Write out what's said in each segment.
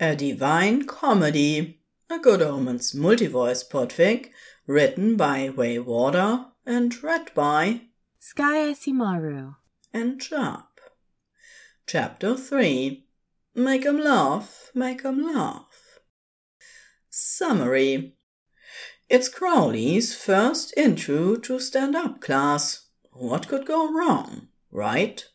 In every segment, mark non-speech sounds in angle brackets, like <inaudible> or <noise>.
A Divine Comedy, a Good Omens multi-voice podfic, written by Waywarder and read by SkyAsimaru. and Sharp. Chapter 3 Make 'em laugh, make 'em laugh. Summary It's Crowley's first intro to stand up class. What could go wrong, right?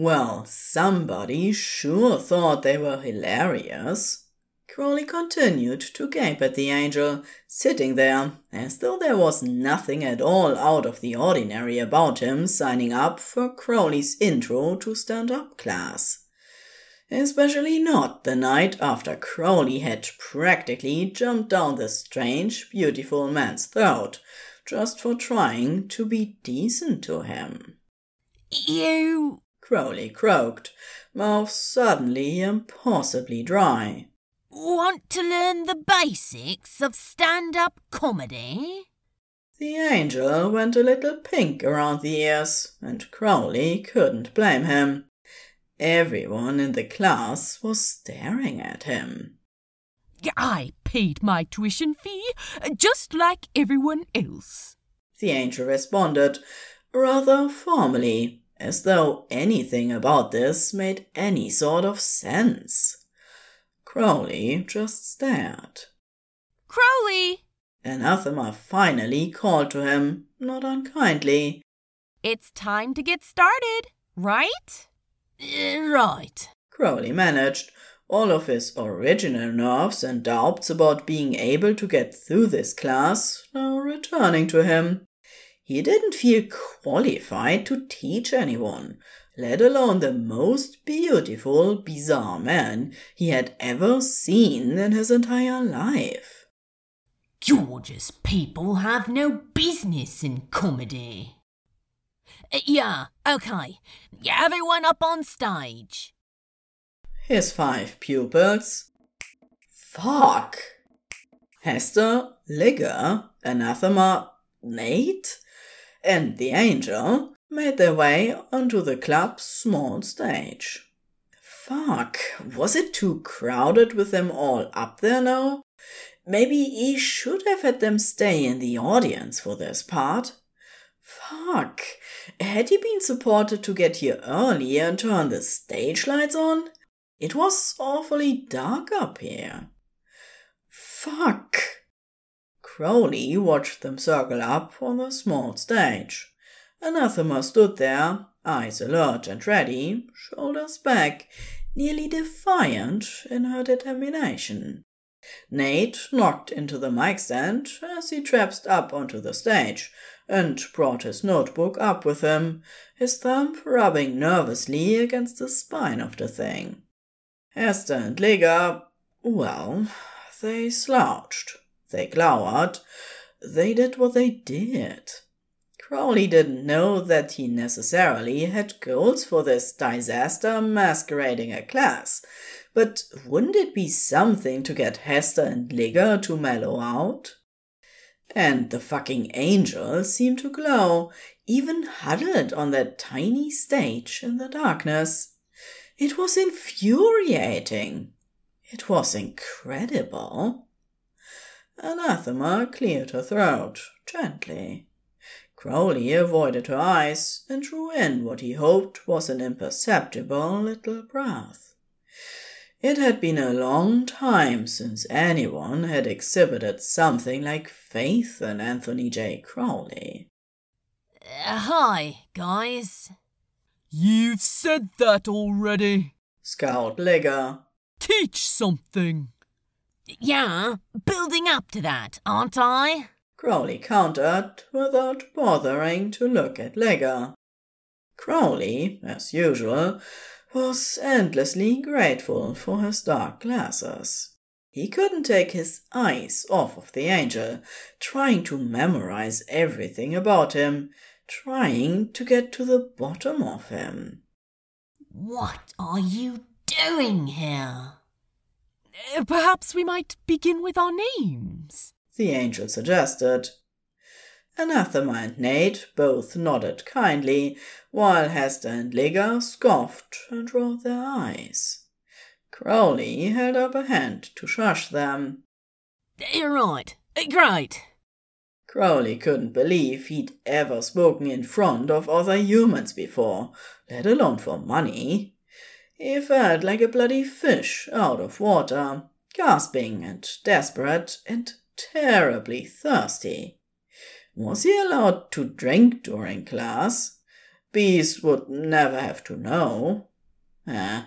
Well, somebody sure thought they were hilarious. Crowley continued to gape at the angel, sitting there as though there was nothing at all out of the ordinary about him signing up for Crowley's intro to stand up class. Especially not the night after Crowley had practically jumped down the strange, beautiful man's throat just for trying to be decent to him. You. Crowley croaked, mouth suddenly impossibly dry. Want to learn the basics of stand up comedy? The angel went a little pink around the ears, and Crowley couldn't blame him. Everyone in the class was staring at him. I paid my tuition fee, just like everyone else. The angel responded, rather formally, as though anything about this made any sort of sense. Crowley just stared. Crowley! Anathema finally called to him, not unkindly. It's time to get started, right? Right. Crowley managed, all of his original nerves and doubts about being able to get through this class now returning to him. He didn't feel qualified to teach anyone, let alone the most beautiful, bizarre man he had ever seen in his entire life. George's people have no business in comedy. Uh, yeah, okay. Everyone up on stage. His five pupils. Fuck! Hastur, Ligur, Anathema, Nate, and the angel made their way onto the club's small stage. Fuck, was it too crowded with them all up there now? Maybe he should have had them stay in the audience for this part. Fuck, had he been supported to get here earlier and turn the stage lights on? It was awfully dark up here. Fuck. Crowley watched them circle up on the small stage. Anathema stood there, eyes alert and ready, shoulders back, nearly defiant in her determination. Nate knocked into the mic stand as he traipsed up onto the stage and brought his notebook up with him, his thumb rubbing nervously against the spine of the thing. Hastur and Ligur, well, they slouched, they glowered, they did what they did. Crowley didn't know that he necessarily had goals for this disaster masquerading a class, but wouldn't it be something to get Hastur and Ligur to mellow out? And the fucking angel seemed to glow, even huddled on that tiny stage in the darkness. It was infuriating. It was incredible. Anathema cleared her throat gently. Crowley avoided her eyes and drew in what he hoped was an imperceptible little breath. It had been a long time since anyone had exhibited something like faith in Anthony J. Crowley. Uh, hi, guys. You've said that already. Scowled Ligur. Teach something. Yeah, building up to that, aren't I? Crowley countered without bothering to look at Ligur. Crowley, as usual, was endlessly grateful for his dark glasses. He couldn't take his eyes off of the angel, trying to memorize everything about him, trying to get to the bottom of him. What are you doing here? Uh, Perhaps we might begin with our names. The angel suggested. Anathema and Nate both nodded kindly, while Hastur and Ligur scoffed and rolled their eyes. Crowley held up a hand to shush them. You're right. Great. Crowley couldn't believe he'd ever spoken in front of other humans before, let alone for money. He felt like a bloody fish out of water, gasping and desperate and terribly thirsty. Was he allowed to drink during class? Beast would never have to know. Eh,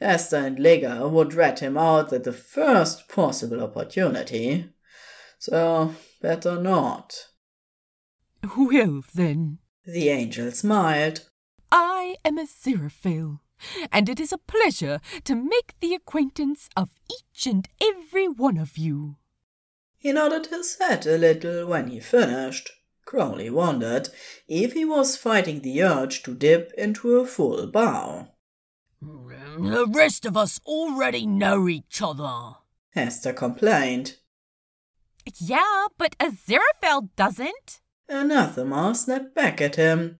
Hastur and Ligur would rat him out at the first possible opportunity. So, better not. Well, then. The angel smiled. I am Aziraphale, and it is a pleasure to make the acquaintance of each and every one of you. He nodded his head a little when he finished. Crowley wondered if he was fighting the urge to dip into a full bow. Mm, the rest of us already know each other. Hastur complained. Yeah, but Aziraphale doesn't. Anathema snapped back at him.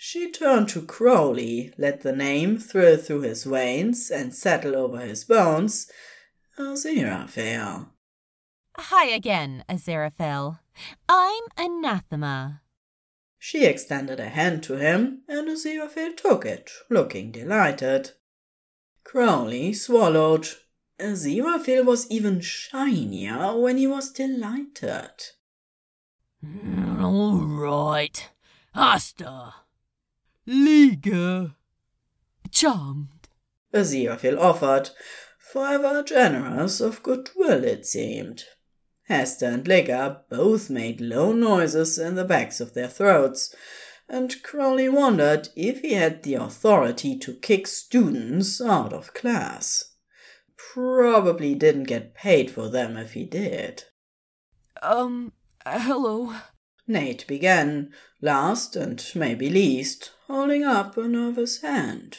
She turned to Crowley, let the name thrill through his veins and settle over his bones. Aziraphale. Hi again, Aziraphale. I'm Anathema. She extended a hand to him, and Aziraphale took it, looking delighted. Crowley swallowed. Aziraphale was even shinier when he was delighted. All right. Hastur. Ligur. Charmed. Aziraphale offered, forever generous of goodwill it seemed. Hastur and Ligur both made low noises in the backs of their throats, and Crowley wondered if he had the authority to kick students out of class. Probably didn't get paid for them if he did. Um, hello. Nate began, last and maybe least, holding up a nervous hand.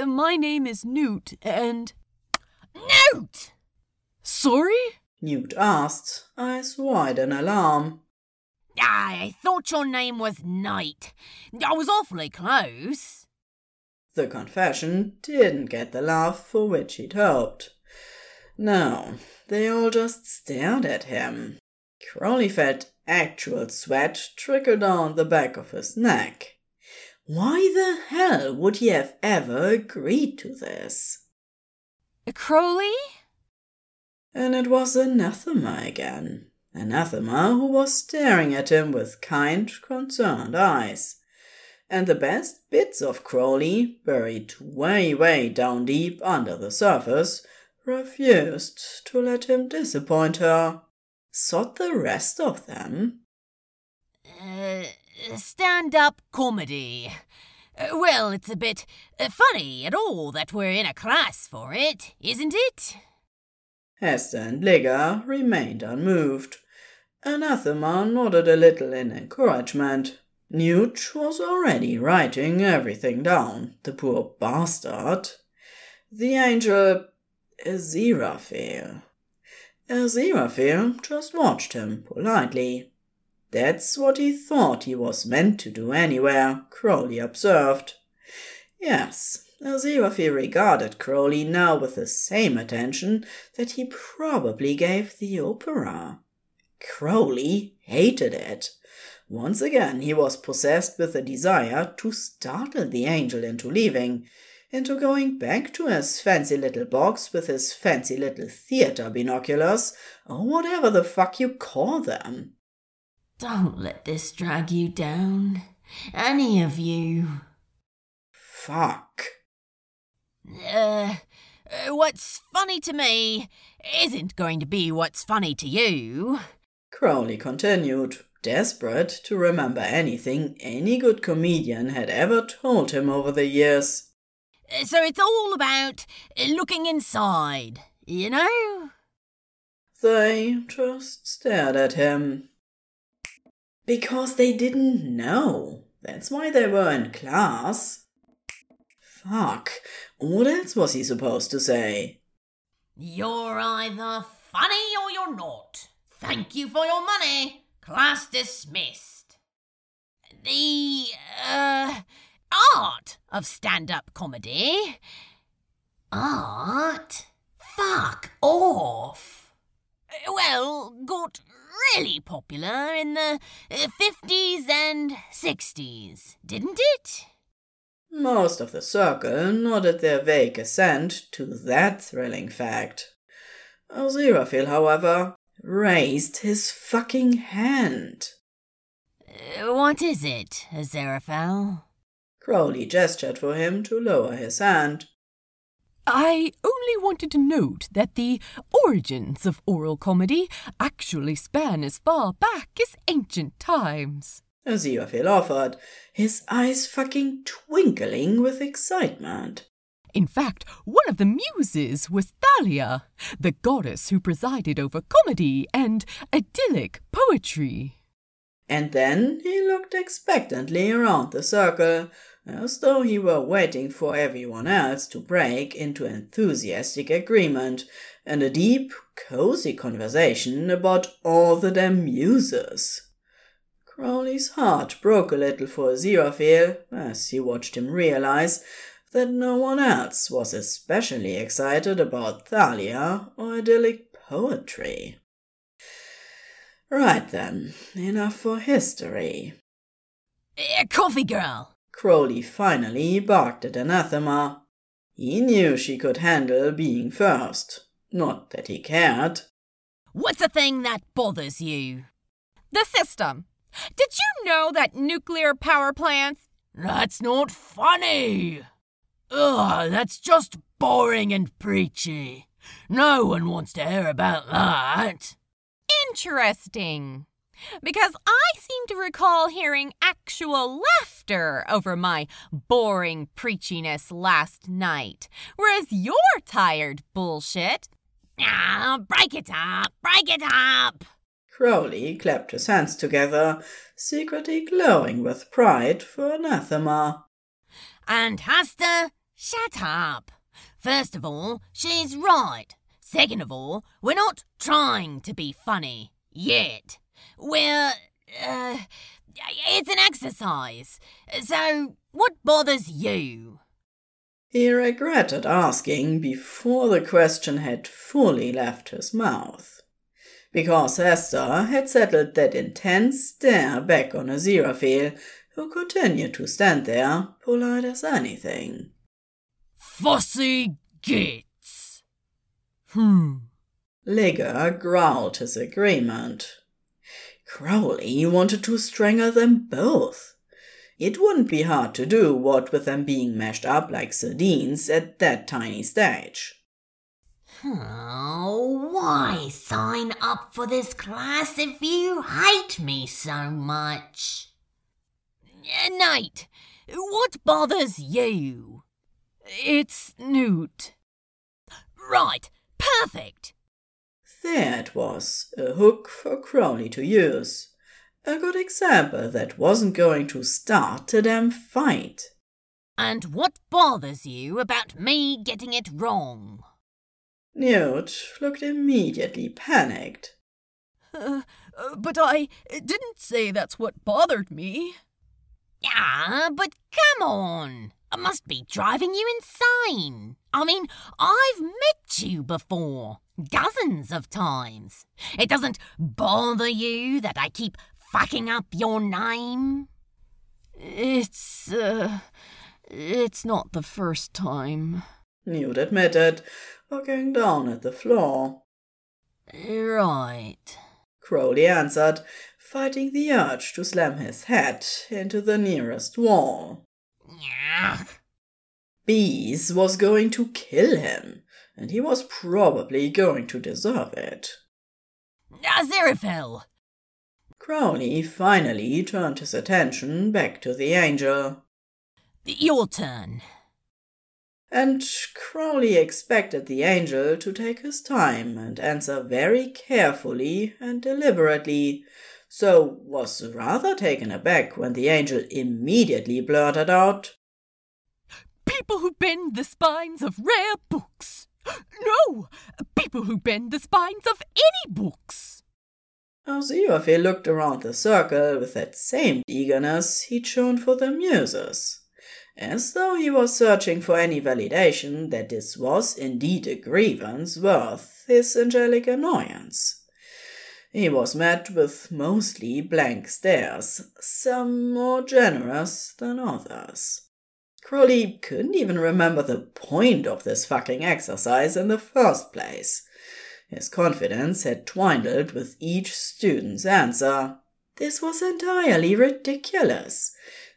Uh, My name is Newt, and. Newt! Sorry? Newt asked, eyes wide in alarm. I thought your name was Nate. I was awfully close. The confession didn't get the laugh for which he'd hoped. No, they all just stared at him. Crowley felt actual sweat trickle down the back of his neck. Why the hell would he have ever agreed to this? Crowley? And it was Anathema again. Anathema who was staring at him with kind, concerned eyes. And the best bits of Crowley, buried way, way down deep under the surface, refused to let him disappoint her. Sought the rest of them. Uh, stand up comedy. Uh, well, it's a bit uh, funny at all that we're in a class for it, isn't it? Hastur and Ligur remained unmoved. Anathema nodded a little in encouragement. Newt was already writing everything down, the poor bastard. The angel Aziraphale. Aziraphale just watched him politely. That's what he thought he was meant to do anywhere, Crowley observed. Yes, Aziraphale regarded Crowley now with the same attention that he probably gave the opera. Crowley hated it. Once again he was possessed with a desire to startle the angel into leaving, into going back to his fancy little box with his fancy little theater binoculars, or whatever the fuck you call them. Don't let this drag you down. Any of you. Fuck. Uh, uh, what's funny to me isn't going to be what's funny to you. Crowley continued, desperate to remember anything any good comedian had ever told him over the years. Uh, So it's all about looking inside, you know? They just stared at him. Because they didn't know. That's why they were in class. Fuck. What else was he supposed to say? You're either funny or you're not. Thank you for your money. Class dismissed. The, uh, art of stand up comedy. Art? Fuck off. Well, got really popular in the uh, 50s and 60s, didn't it? Most of the circle nodded their vague assent to that thrilling fact. Aziraphale, however, raised his fucking hand. Uh, what is it, Aziraphale? Crowley gestured for him to lower his hand. I only wanted to note that the origins of oral comedy actually span as far back as ancient times. Aziraphale offered, his eyes fucking twinkling with excitement. In fact, one of the muses was Thalia, the goddess who presided over comedy and idyllic poetry. And then he looked expectantly around the circle, as though he were waiting for everyone else to break into enthusiastic agreement and a deep, cozy conversation about all the damn muses. Crowley's heart broke a little for Aziraphale as he watched him realize that no one else was especially excited about Thalia or idyllic poetry. Right then, enough for history. Uh, coffee girl. Crowley finally barked at Anathema. He knew she could handle being first. Not that he cared. What's the thing that bothers you? The system. Did you know that nuclear power plants? That's not funny. Ugh, that's just boring and preachy. No one wants to hear about that. Interesting. Because I seem to recall hearing actual laughter over my boring preachiness last night, whereas your tired bullshit. Ah, break it up, break it up. Crowley clapped his hands together, secretly glowing with pride for anathema. And Hastur, shut up. First of all, she's right. Second of all, we're not trying to be funny yet. We're. Uh, it's an exercise. So, what bothers you? He regretted asking before the question had fully left his mouth. Because Hastur had settled that intense stare back on Aziraphale, who continued to stand there, polite as anything. Fussy gits. Hmm. Ligur growled his agreement. Crowley wanted to strangle them both. It wouldn't be hard to do, what with them being mashed up like sardines at that tiny stage. Oh, why sign up for this class if you hate me so much? Uh, Nate, what bothers you? It's Newt. Right, perfect. There it was, a hook for Crowley to use. A good example that wasn't going to start a damn fight. And what bothers you about me getting it wrong? Newt looked immediately panicked. Uh, uh, but I didn't say that's what bothered me. Ah, but come on. I must be driving you insane. I mean, I've met you before, dozens of times. It doesn't bother you that I keep fucking up your name? It's, uh, it's not the first time. Newt admitted, looking down at the floor. Right. Crowley answered, fighting the urge to slam his head into the nearest wall. Yeah. Bees was going to kill him, and he was probably going to deserve it. Aziraphale, Crowley finally turned his attention back to the angel, your turn. and Crowley expected the angel to take his time and answer very carefully and deliberately, so was rather taken aback when the angel immediately blurted out, People who bend the spines of rare books. <gasps> No! People who bend the spines of any books. Oh, Aziraphale looked around the circle with that same eagerness he'd shown for the muses, as though he was searching for any validation that this was indeed a grievance worth his angelic annoyance. He was met with mostly blank stares, some more generous than others. Crowley couldn't even remember the point of this fucking exercise in the first place. His confidence had dwindled with each student's answer. This was entirely ridiculous.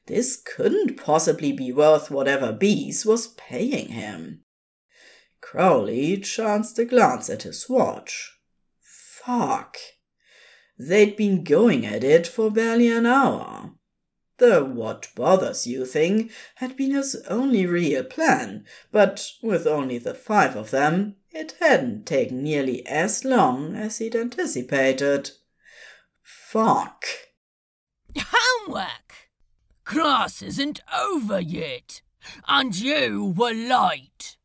This couldn't possibly be worth whatever Bees was paying him. Crowley chanced a glance at his watch. Fuck. They'd been going at it for barely an hour. The what bothers you thing had been his only real plan, but with only the five of them, it hadn't taken nearly as long as he'd anticipated. Fuck. Homework! Class isn't over yet, and you were late.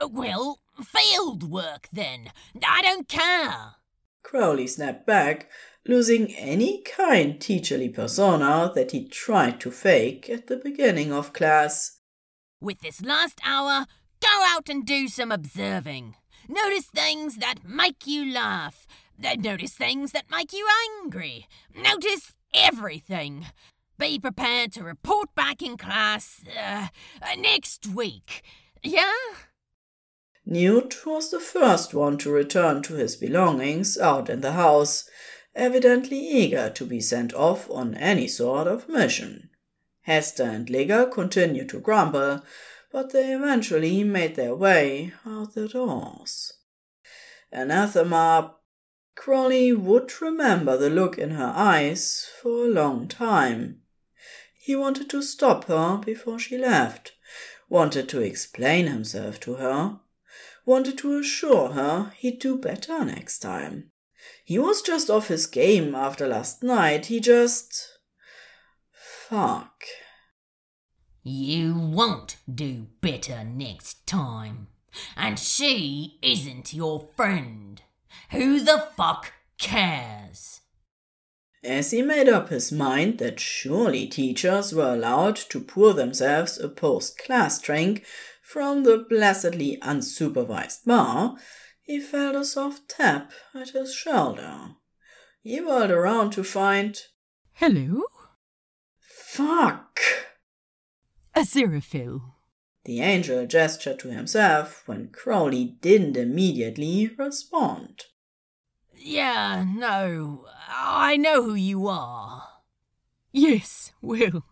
Well, field work then. I don't care. Crowley snapped back, losing any kind teacherly persona that he tried to fake at the beginning of class. With this last hour, go out and do some observing. Notice things that make you laugh. Then Notice things that make you angry. Notice everything. Be prepared to report back in class uh, uh, next week. Yeah? Newt was the first one to return to his belongings out in the house, evidently eager to be sent off on any sort of mission. Hastur and Ligur continued to grumble, but they eventually made their way out the doors. Anathema Crowley would remember the look in her eyes for a long time. He wanted to stop her before she left, wanted to explain himself to her, wanted to assure her he'd do better next time. He was just off his game after last night. He just. Fuck. You won't do better next time. And she isn't your friend. Who the fuck cares? As he made up his mind that surely teachers were allowed to pour themselves a post class drink from the blessedly unsupervised bar, he felt a soft tap at his shoulder. He whirled around to find. Hello? Fuck! Aziraphale. The angel gestured to himself when Crowley didn't immediately respond. Yeah, no, I know who you are. Yes, Will.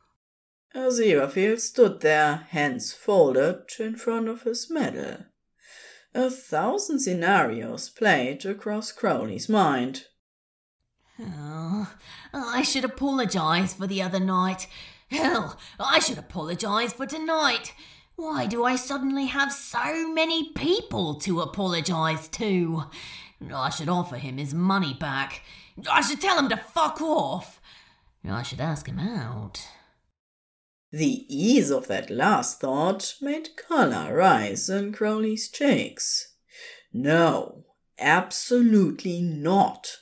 Aziraphale stood there, hands folded, in front of his medal. A thousand scenarios played across Crowley's mind. Oh, I should apologize for the other night. Hell, I should apologize for tonight. Why do I suddenly have so many people to apologize to? I should offer him his money back. I should tell him to fuck off. I should ask him out. The ease of that last thought made color rise in Crowley's cheeks. No, absolutely not.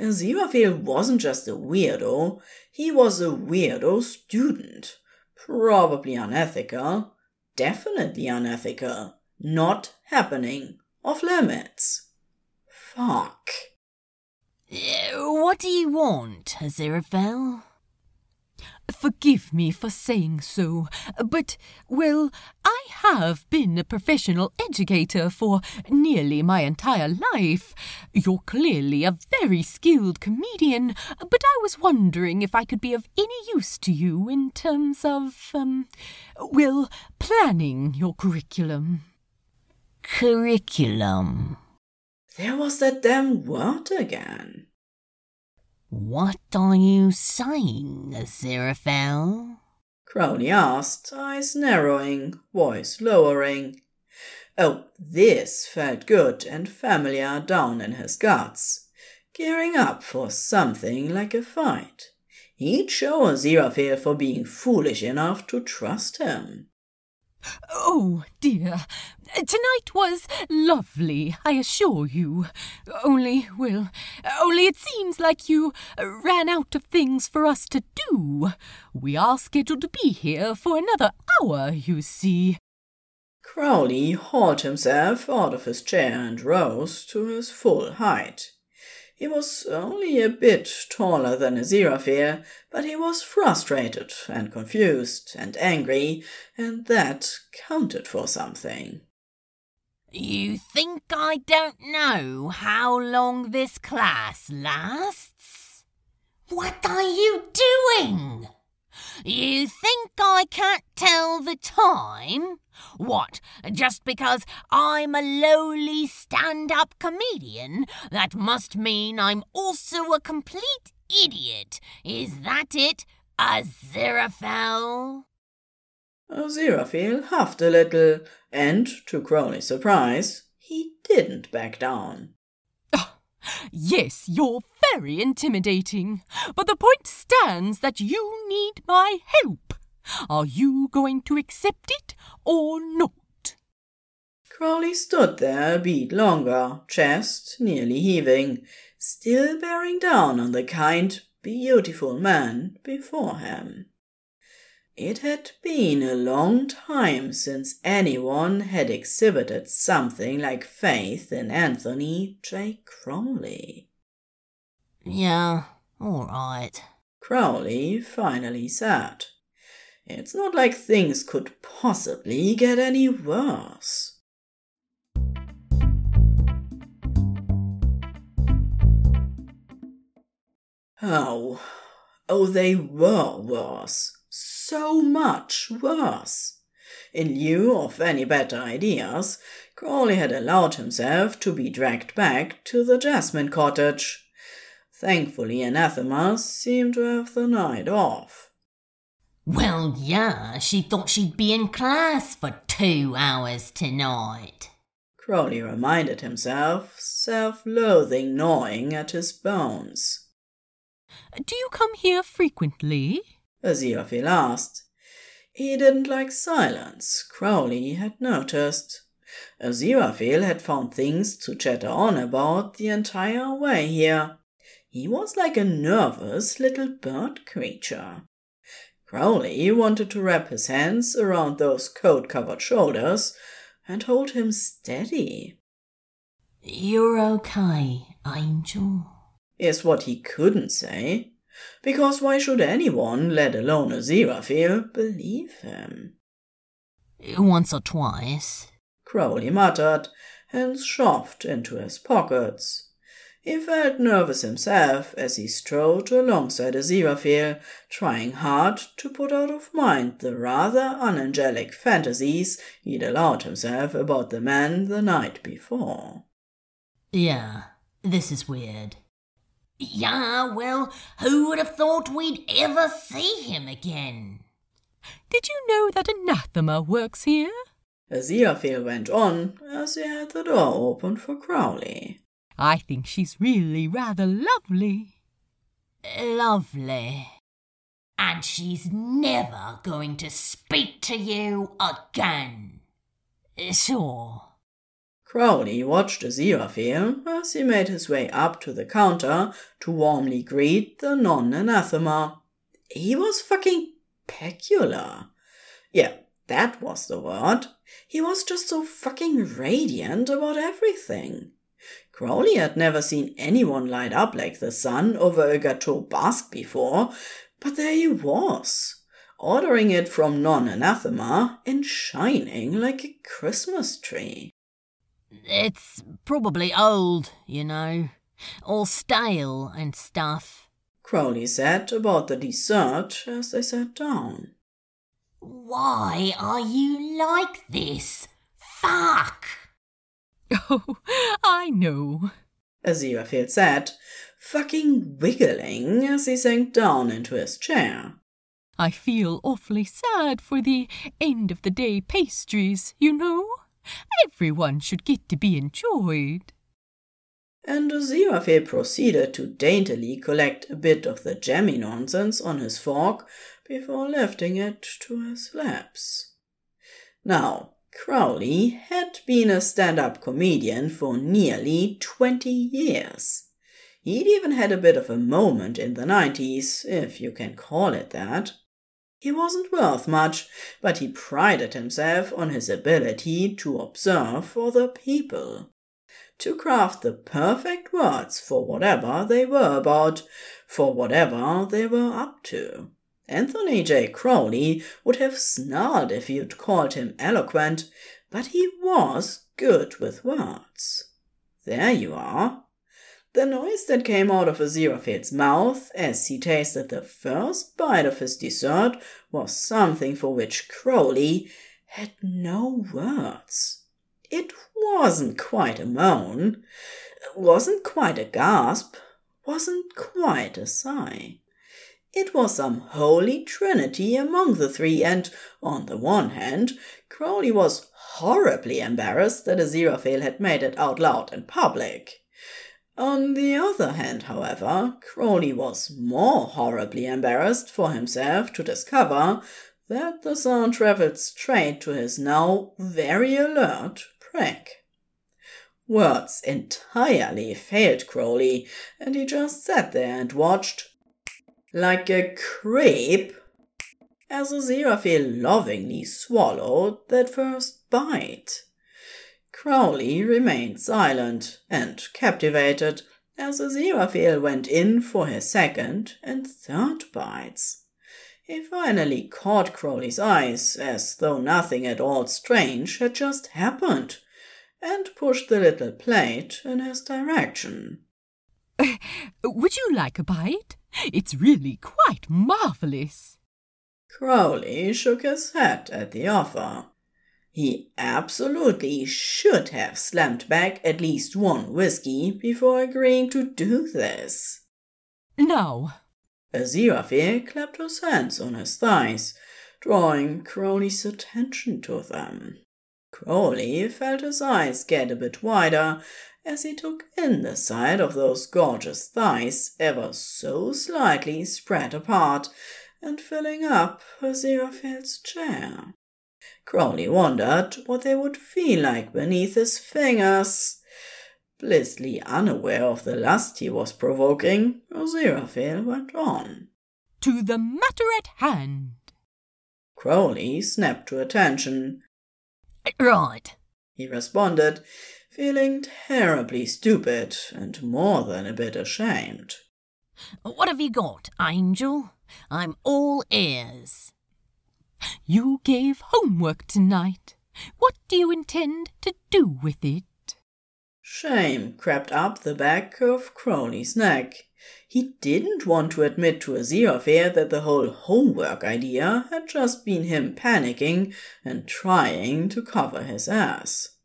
Aziraphale wasn't just a weirdo, he was a weirdo student. Probably unethical, definitely unethical, not happening, off limits. Fuck. Uh, what do you want, Aziraphale? Forgive me for saying so, but, well, I have been a professional educator for nearly my entire life. You're clearly a very skilled comedian, but I was wondering if I could be of any use to you in terms of, um, well, planning your curriculum. Curriculum. There was that damn word again. What are you saying, Aziraphale? Crowley asked, eyes narrowing, voice lowering. Oh, this felt good and familiar down in his guts. Gearing up for something like a fight. He'd show Aziraphale for being foolish enough to trust him. Oh, dear. Tonight was lovely, I assure you. Only, well, only it seems like you ran out of things for us to do. We are scheduled to be here for another hour, you see. Crowley hauled himself out of his chair and rose to his full height. He was only a bit taller than Aziraphale, but he was frustrated and confused and angry, and that counted for something. You think I don't know how long this class lasts? What are you doing? You think I can't tell the time? What, just because I'm a lowly stand up comedian, that must mean I'm also a complete idiot? Is that it, Aziraphale? Aziraphale huffed a little, and, to Crowley's surprise, he didn't back down. Yes, you're very intimidating, but the point stands that you need my help. Are you going to accept it or not? Crowley stood there a beat longer, chest nearly heaving, still bearing down on the kind, beautiful man before him. It had been a long time since anyone had exhibited something like faith in Anthony J. Crowley. Yeah, all right. Crowley finally said. It's not like things could possibly get any worse. Oh, oh, they were worse. So much worse. In lieu of any better ideas, Crowley had allowed himself to be dragged back to the Jasmine cottage. Thankfully, Anathema seemed to have the night off. Well, yeah, she thought she'd be in class for two hours tonight. Crowley reminded himself, self loathing gnawing at his bones. Do you come here frequently? Aziraphale asked. He didn't like silence, Crowley had noticed. Aziraphale had found things to chatter on about the entire way here. He was like a nervous little bird creature. Crowley wanted to wrap his hands around those coat covered shoulders and hold him steady. You're okay, Angel, is what he couldn't say. Because why should anyone, let alone a Aziraphale, believe him? Once or twice, Crowley muttered and shoved into his pockets. He felt nervous himself as he strode alongside Aziraphale, trying hard to put out of mind the rather unangelic fantasies he'd allowed himself about the man the night before. Yeah, this is weird. Yeah, well, who would have thought we'd ever see him again? Did you know that Anathema works here? Aziraphale went on as he had the door open for Crowley. I think she's really rather lovely. Lovely. And she's never going to speak to you again. Sure. Crowley watched Aziraphale as he made his way up to the counter to warmly greet the non-anathema. He was fucking peculiar. Yeah, that was the word. He was just so fucking radiant about everything. Crowley had never seen anyone light up like the sun over a gâteau basque before, but there he was, ordering it from non anathema and shining like a Christmas tree. It's probably old, you know, all stale and stuff. Crowley said about the dessert as they sat down. Why are you like this? Fuck! <laughs> Oh, I know. Aziraphale said, fucking wiggling as he sank down into his chair. I feel awfully sad for the end of the day pastries, you know. Everyone should get to be enjoyed. And Aziraphale proceeded to daintily collect a bit of the jammy nonsense on his fork before lifting it to his lips. Now, Crowley had been a stand up comedian for nearly 20 years. He'd even had a bit of a moment in the 90s, if you can call it that. He wasn't worth much, but he prided himself on his ability to observe other people, to craft the perfect words for whatever they were about, for whatever they were up to. Anthony J. Crowley would have snarled if you'd called him eloquent, but he was good with words. There you are. The noise that came out of Aziraphale's mouth as he tasted the first bite of his dessert was something for which Crowley had no words. It wasn't quite a moan, wasn't quite a gasp, wasn't quite a sigh. It was some holy trinity among the three, and, on the one hand, Crowley was horribly embarrassed that Aziraphale had made it out loud in public. On the other hand, however, Crowley was more horribly embarrassed for himself to discover that the sound travelled straight to his now very alert prick. Words entirely failed Crowley, and he just sat there and watched, like a creep, as Aziraphale lovingly swallowed that first bite. Crowley remained silent and captivated as Aziraphale went in for his second and third bites. He finally caught Crowley's eyes as though nothing at all strange had just happened, and pushed the little plate in his direction. <laughs> Would you like a bite? It's really quite marvelous. Crowley shook his head at the offer. He absolutely should have slammed back at least one whiskey before agreeing to do this. No. Aziraphale clapped his hands on his thighs, drawing Crowley's attention to them. Crowley felt his eyes get a bit wider as he took in the sight of those gorgeous thighs ever so slightly spread apart and filling up Aziraphale's chair. Crowley wondered what they would feel like beneath his fingers. Blissfully unaware of the lust he was provoking, Aziraphale went on. To the matter at hand. Crowley snapped to attention. Right, he responded, feeling terribly stupid and more than a bit ashamed. What have you got, Angel? I'm all ears. You gave homework tonight. What do you intend to do with it? Shame crept up the back of Crowley's neck. He didn't want to admit to Aziraphale that the whole homework idea had just been him panicking and trying to cover his ass.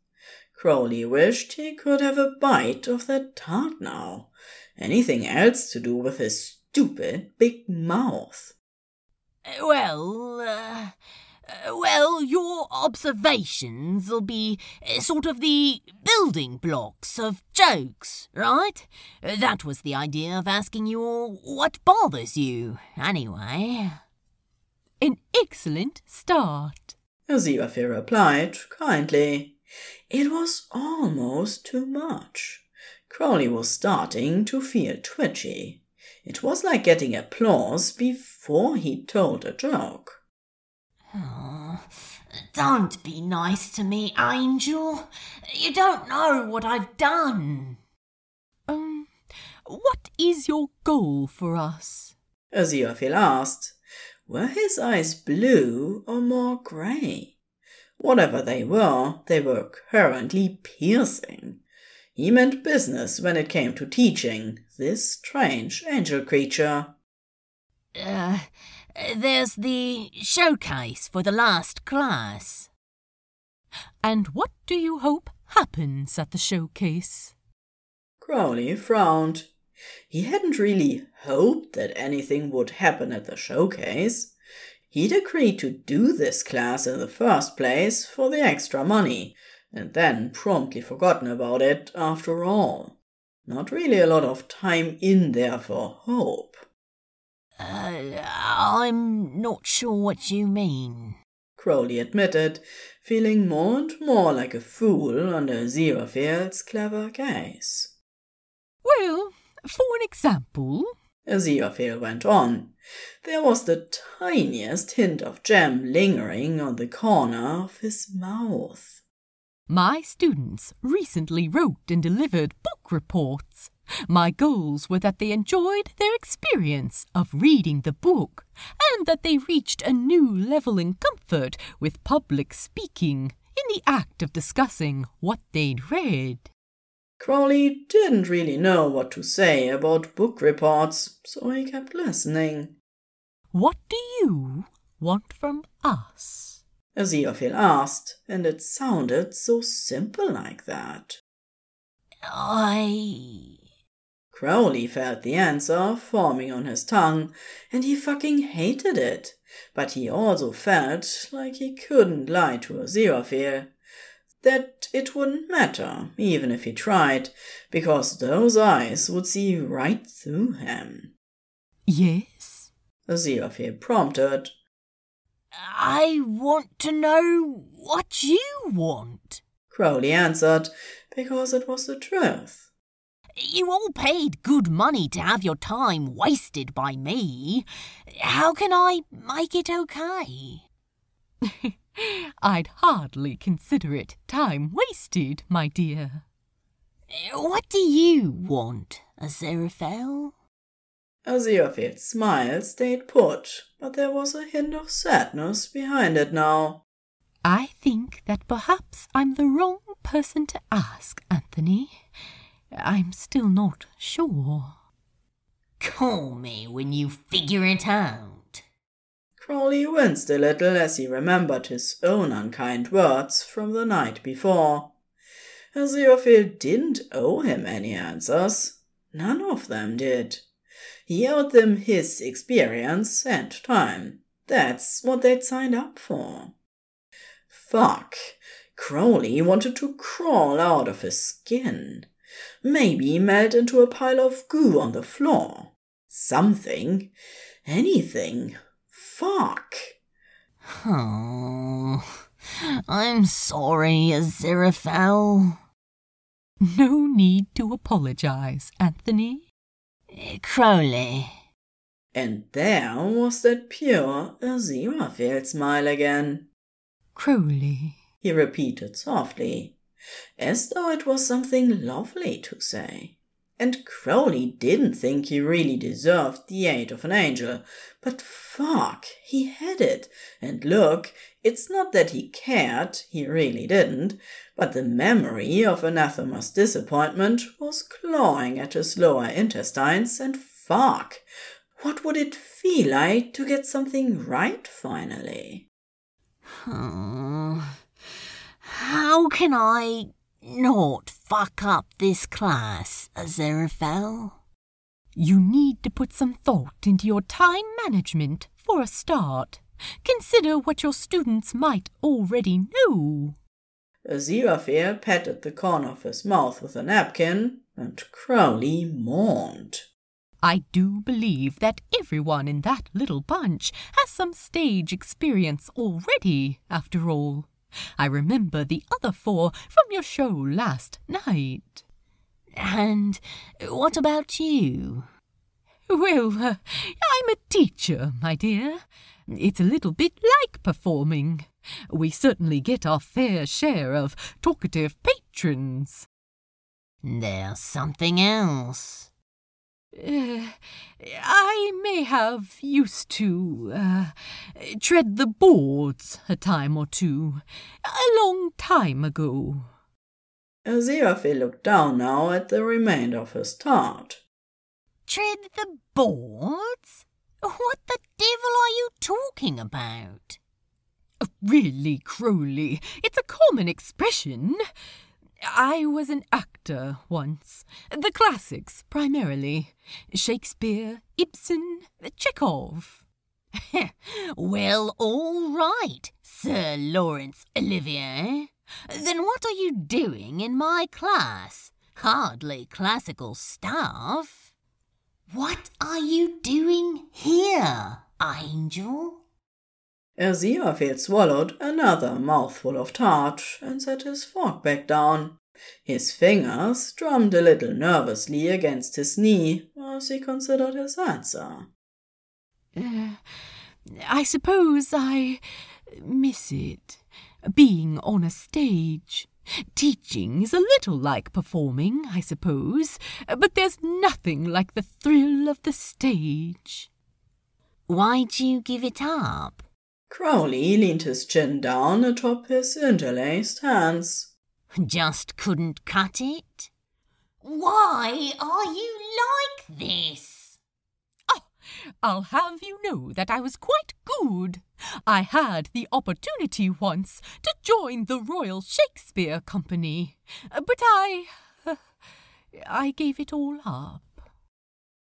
Crowley wished he could have a bite of that tart now. Anything else to do with his stupid big mouth. Well, uh, well, your observations'll be uh, sort of the building blocks of jokes, right? That was the idea of asking you all what bothers you, anyway. An excellent start. Aziraphale replied kindly. It was almost too much. Crowley was starting to feel twitchy. It was like getting applause before he told a joke. Oh, don't be nice to me, Angel. You don't know what I've done. Um, what is your goal for us? Aziraphale asked. Were his eyes blue or more grey? Whatever they were, they were currently piercing. He meant business when it came to teaching this strange angel creature. Uh, there's the showcase for the last class. And what do you hope happens at the showcase? Crowley frowned. He hadn't really hoped that anything would happen at the showcase. He'd agreed to do this class in the first place for the extra money, and then promptly forgotten about it after all. Not really a lot of time in there for hope. Uh, I'm not sure what you mean. Crowley admitted, feeling more and more like a fool under Aziraphale's clever gaze. Well, for an example, Aziraphale went on. There was the tiniest hint of jam lingering on the corner of his mouth. My students recently wrote and delivered book reports. My goals were that they enjoyed their experience of reading the book and that they reached a new level in comfort with public speaking in the act of discussing what they'd read. Crowley didn't really know what to say about book reports, so he kept listening. What do you want from us? Aziraphale asked, and it sounded so simple like that. I. Crowley felt the answer forming on his tongue, and he fucking hated it. But he also felt like he couldn't lie to Aziraphale. That it wouldn't matter, even if he tried, because those eyes would see right through him. Yes? Aziraphale prompted. I want to know what you want. Crowley answered, because it was the truth. You all paid good money to have your time wasted by me. How can I make it okay? <laughs> I'd hardly consider it time wasted, my dear. What do you want, Aziraphale? Aziraphale's smile stayed put, but there was a hint of sadness behind it now. I think that perhaps I'm the wrong person to ask, Anthony. I'm still not sure. Call me when you figure it out. Crowley winced a little as he remembered his own unkind words from the night before. Aziraphale didn't owe him any answers. None of them did. He owed them his experience and time. That's what they'd signed up for. Fuck. Crowley wanted to crawl out of his skin. Maybe melt into a pile of goo on the floor. Something. Anything. Fuck. Oh, I'm sorry, Aziraphale. No need to apologize, Anthony. Crowley. And there was that pure Aziraphale smile again. Crowley, he repeated softly, as though it was something lovely to say. And Crowley didn't think he really deserved the aid of an angel, but fuck, he had it. And look, it's not that he cared, he really didn't, but the memory of Anathema's disappointment was clawing at his lower intestines, and fuck, what would it feel like to get something right finally? Oh, how can I not fuck up this class, Aziraphale? You need to put some thought into your time management for a start. Consider what your students might already know. Aziraphale patted the corner of his mouth with a napkin, and Crowley mourned. I do believe that everyone in that little bunch has some stage experience already, after all. I remember the other four from your show last night. And what about you? Well, uh, I'm a teacher, my dear. It's a little bit like performing. We certainly get our fair share of talkative patrons. There's something else. Uh, I may have used to uh, tread the boards a time or two, a long time ago. Aziraphale looked down now at the remainder of his tart. Tread the boards? What the devil are you talking about? Really, Crowley, it's a common expression. I was an actor once. The classics, primarily. Shakespeare, Ibsen, Chekhov. <laughs> well, all right, Sir Laurence Olivier. Then what are you doing in my class? Hardly classical stuff. What are you doing here, Angel? Aziraphale swallowed another mouthful of tart and set his fork back down. His fingers drummed a little nervously against his knee as he considered his answer. Uh, I suppose I miss it, being on a stage. Teaching is a little like performing, I suppose, but there's nothing like the thrill of the stage. Why'd you give it up? Crowley leaned his chin down atop his interlaced hands. Just couldn't cut it? Why are you like this? Oh, I'll have you know that I was quite good. I had the opportunity once to join the Royal Shakespeare Company, but I. <sighs> I gave it all up.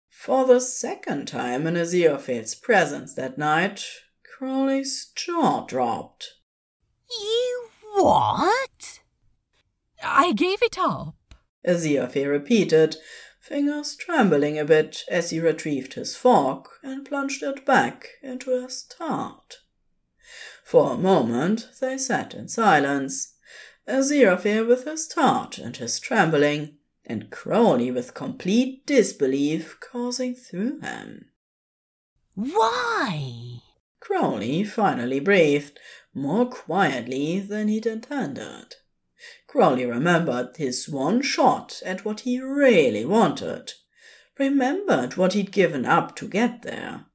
For the second time in Aziraphale's presence that night, Crowley's jaw dropped. You what? I gave it up. Aziraphale repeated, fingers trembling a bit as he retrieved his fork and plunged it back into his tart. For a moment they sat in silence, Aziraphale with his tart and his trembling, and Crowley with complete disbelief coursing through him. Why? Crowley finally breathed, more quietly than he'd intended. Crowley remembered his one shot at what he really wanted, remembered what he'd given up to get there.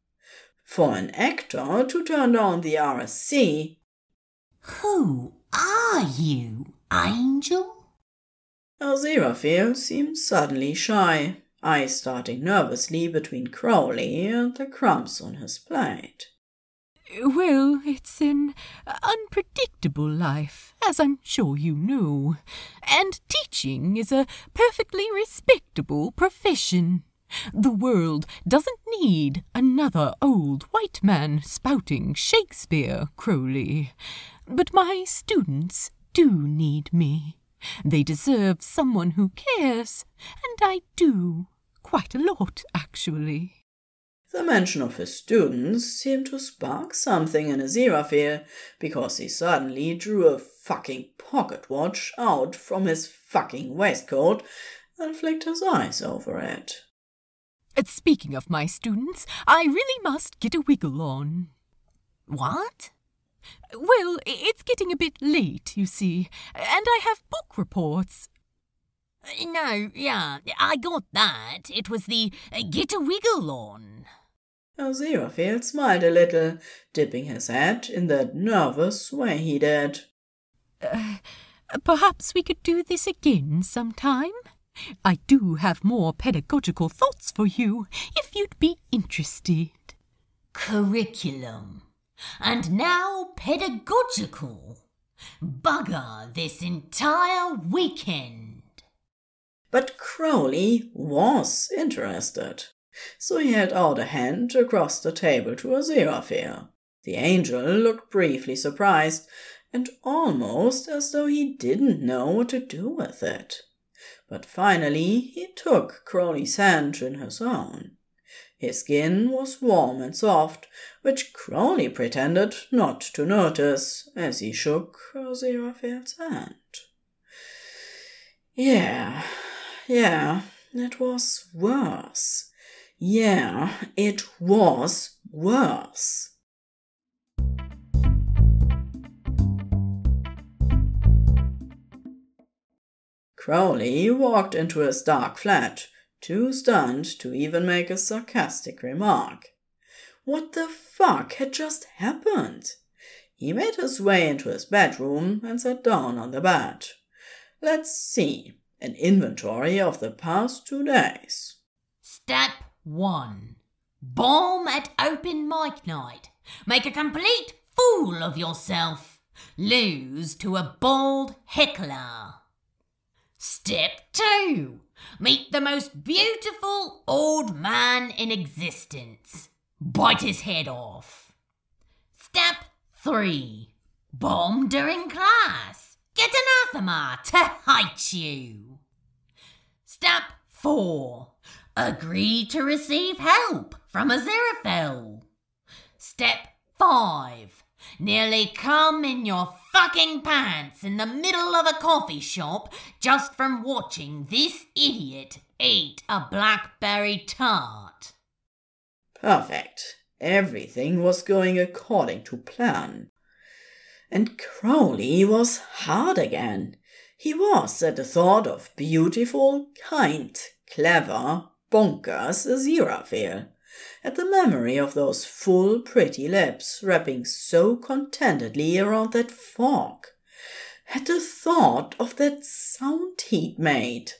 For an actor to turn down the RSC. Who are you, Angel? Aziraphale seemed suddenly shy, eyes starting nervously between Crowley and the crumbs on his plate. Well, it's an unpredictable life, as I'm sure you know. And teaching is a perfectly respectable profession. The world doesn't need another old white man spouting Shakespeare, Crowley. But my students do need me. They deserve someone who cares, and I do. Quite a lot, actually. The mention of his students seemed to spark something in Aziraphale, because he suddenly drew a fucking pocket watch out from his fucking waistcoat and flicked his eyes over it. Speaking of my students, I really must get a wiggle on. What? Well, it's getting a bit late, you see, and I have book reports. No, yeah, I got that. It was the uh, get a wiggle on. Aziraphale smiled a little, dipping his head in that nervous way he did. Uh, perhaps we could do this again sometime? I do have more pedagogical thoughts for you, if you'd be interested. Curriculum. And now pedagogical. Bugger this entire weekend. But Crowley was interested so he held out a hand across the table to Aziraphale. The angel looked briefly surprised, and almost as though he didn't know what to do with it. But finally he took Crowley's hand in his own. His skin was warm and soft, which Crowley pretended not to notice as he shook Aziraphale's hand. Yeah, yeah, it was worse. Yeah, it was worse. Crowley walked into his dark flat, too stunned to even make a sarcastic remark. What the fuck had just happened? He made his way into his bedroom and sat down on the bed. Let's see. An inventory of the past two days. Step 1. Bomb at open mic night. Make a complete fool of yourself. Lose to a bald heckler. Step 2. Meet the most beautiful old man in existence. Bite his head off. Step 3. Bomb during class. Get anathema to hate you. Step 4. Agree to receive help from Aziraphale. Step 5. nearly come in your fucking pants in the middle of a coffee shop just from watching this idiot eat a blackberry tart. Perfect. Everything was going according to plan. And Crowley was hard again. He was at the thought of beautiful, kind, clever, bonkers Aziraphale at the memory of those full, pretty lips wrapping so contentedly around that fork, at the thought of that sound he'd made,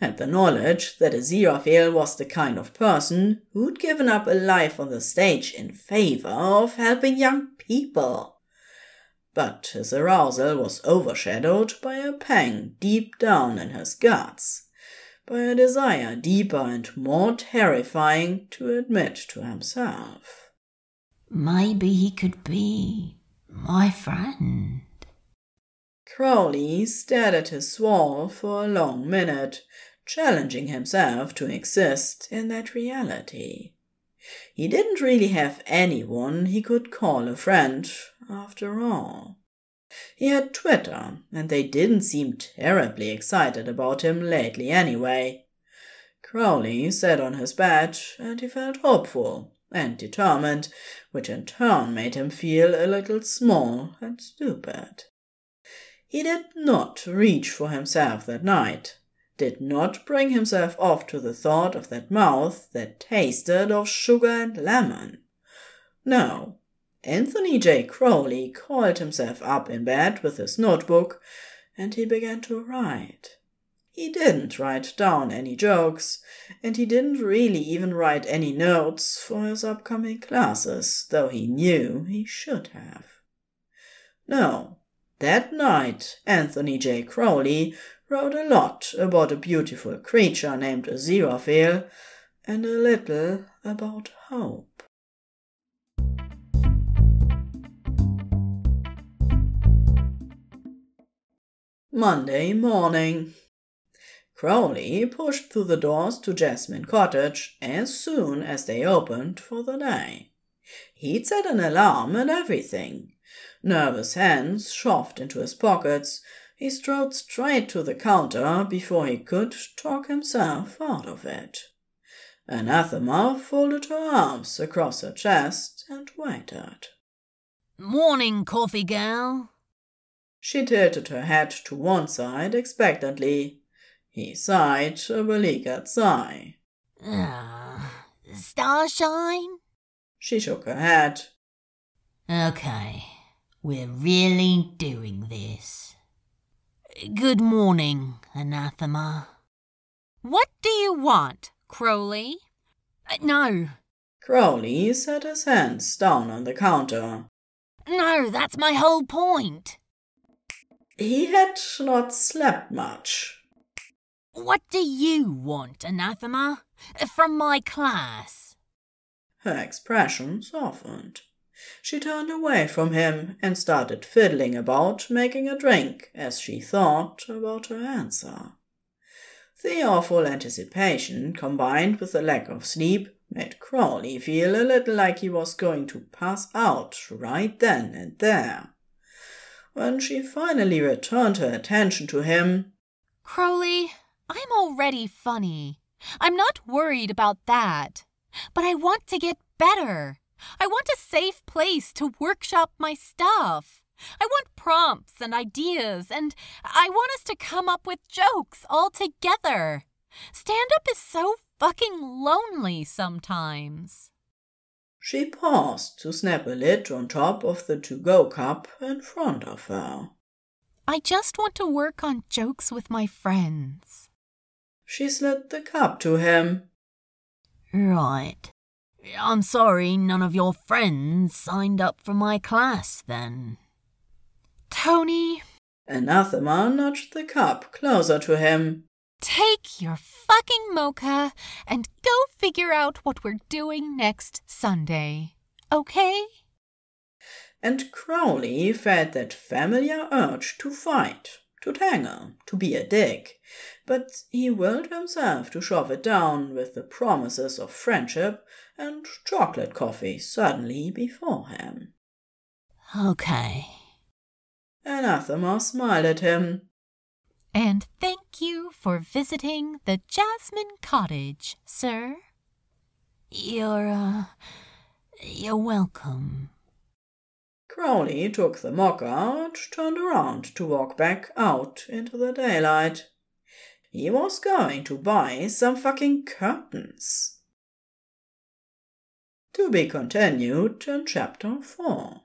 at the knowledge that Aziraphale was the kind of person who'd given up a life on the stage in favor of helping young people. But his arousal was overshadowed by a pang deep down in his guts by a desire deeper and more terrifying to admit to himself. Maybe he could be my friend. Crowley stared at his wall for a long minute, challenging himself to exist in that reality. He didn't really have anyone he could call a friend, after all. He had Twitter, and they didn't seem terribly excited about him lately anyway. Crowley sat on his bed, and he felt hopeful and determined, which in turn made him feel a little small and stupid. He did not reach for himself that night, did not bring himself off to the thought of that mouth that tasted of sugar and lemon. No, Anthony J. Crowley coiled himself up in bed with his notebook and he began to write. He didn't write down any jokes, and he didn't really even write any notes for his upcoming classes, though he knew he should have. No, that night Anthony J. Crowley wrote a lot about a beautiful creature named Aziraphale and a little about hope. Monday morning. Crowley pushed through the doors to Jasmine Cottage as soon as they opened for the day. He'd set an alarm and everything. Nervous hands shoved into his pockets, he strode straight to the counter before he could talk himself out of it. Anathema folded her arms across her chest and waited. Morning, coffee gal. She tilted her head to one side expectantly. He sighed a beleaguered sigh. Uh, starshine? She shook her head. Okay, we're really doing this. Good morning, Anathema. What do you want, Crowley? Uh, no. Crowley set his hands down on the counter. No, that's my whole point. He had not slept much. What do you want, Anathema? From my class? Her expression softened. She turned away from him and started fiddling about, making a drink as she thought about her answer. The awful anticipation, combined with the lack of sleep, made Crowley feel a little like he was going to pass out right then and there. When she finally returned her attention to him, Crowley, I'm already funny. I'm not worried about that. But I want to get better. I want a safe place to workshop my stuff. I want prompts and ideas, and I want us to come up with jokes all together. Stand up is so fucking lonely sometimes. She paused to snap a lid on top of the to go cup in front of her. I just want to work on jokes with my friends. She slid the cup to him. Right. I'm sorry none of your friends signed up for my class then. Tony. Anathema nudged the cup closer to him. Take your fucking mocha and go figure out what we're doing next Sunday. Okay? And Crowley felt that familiar urge to fight, to tangle, to be a dick, but he willed himself to shove it down with the promises of friendship and chocolate coffee suddenly before him. Okay. Anathema smiled at him. And thank you for visiting the Jasmine Cottage, sir. You're, uh, you're welcome. Crowley took the mocha, turned around to walk back out into the daylight. He was going to buy some fucking curtains. To be continued in chapter 4.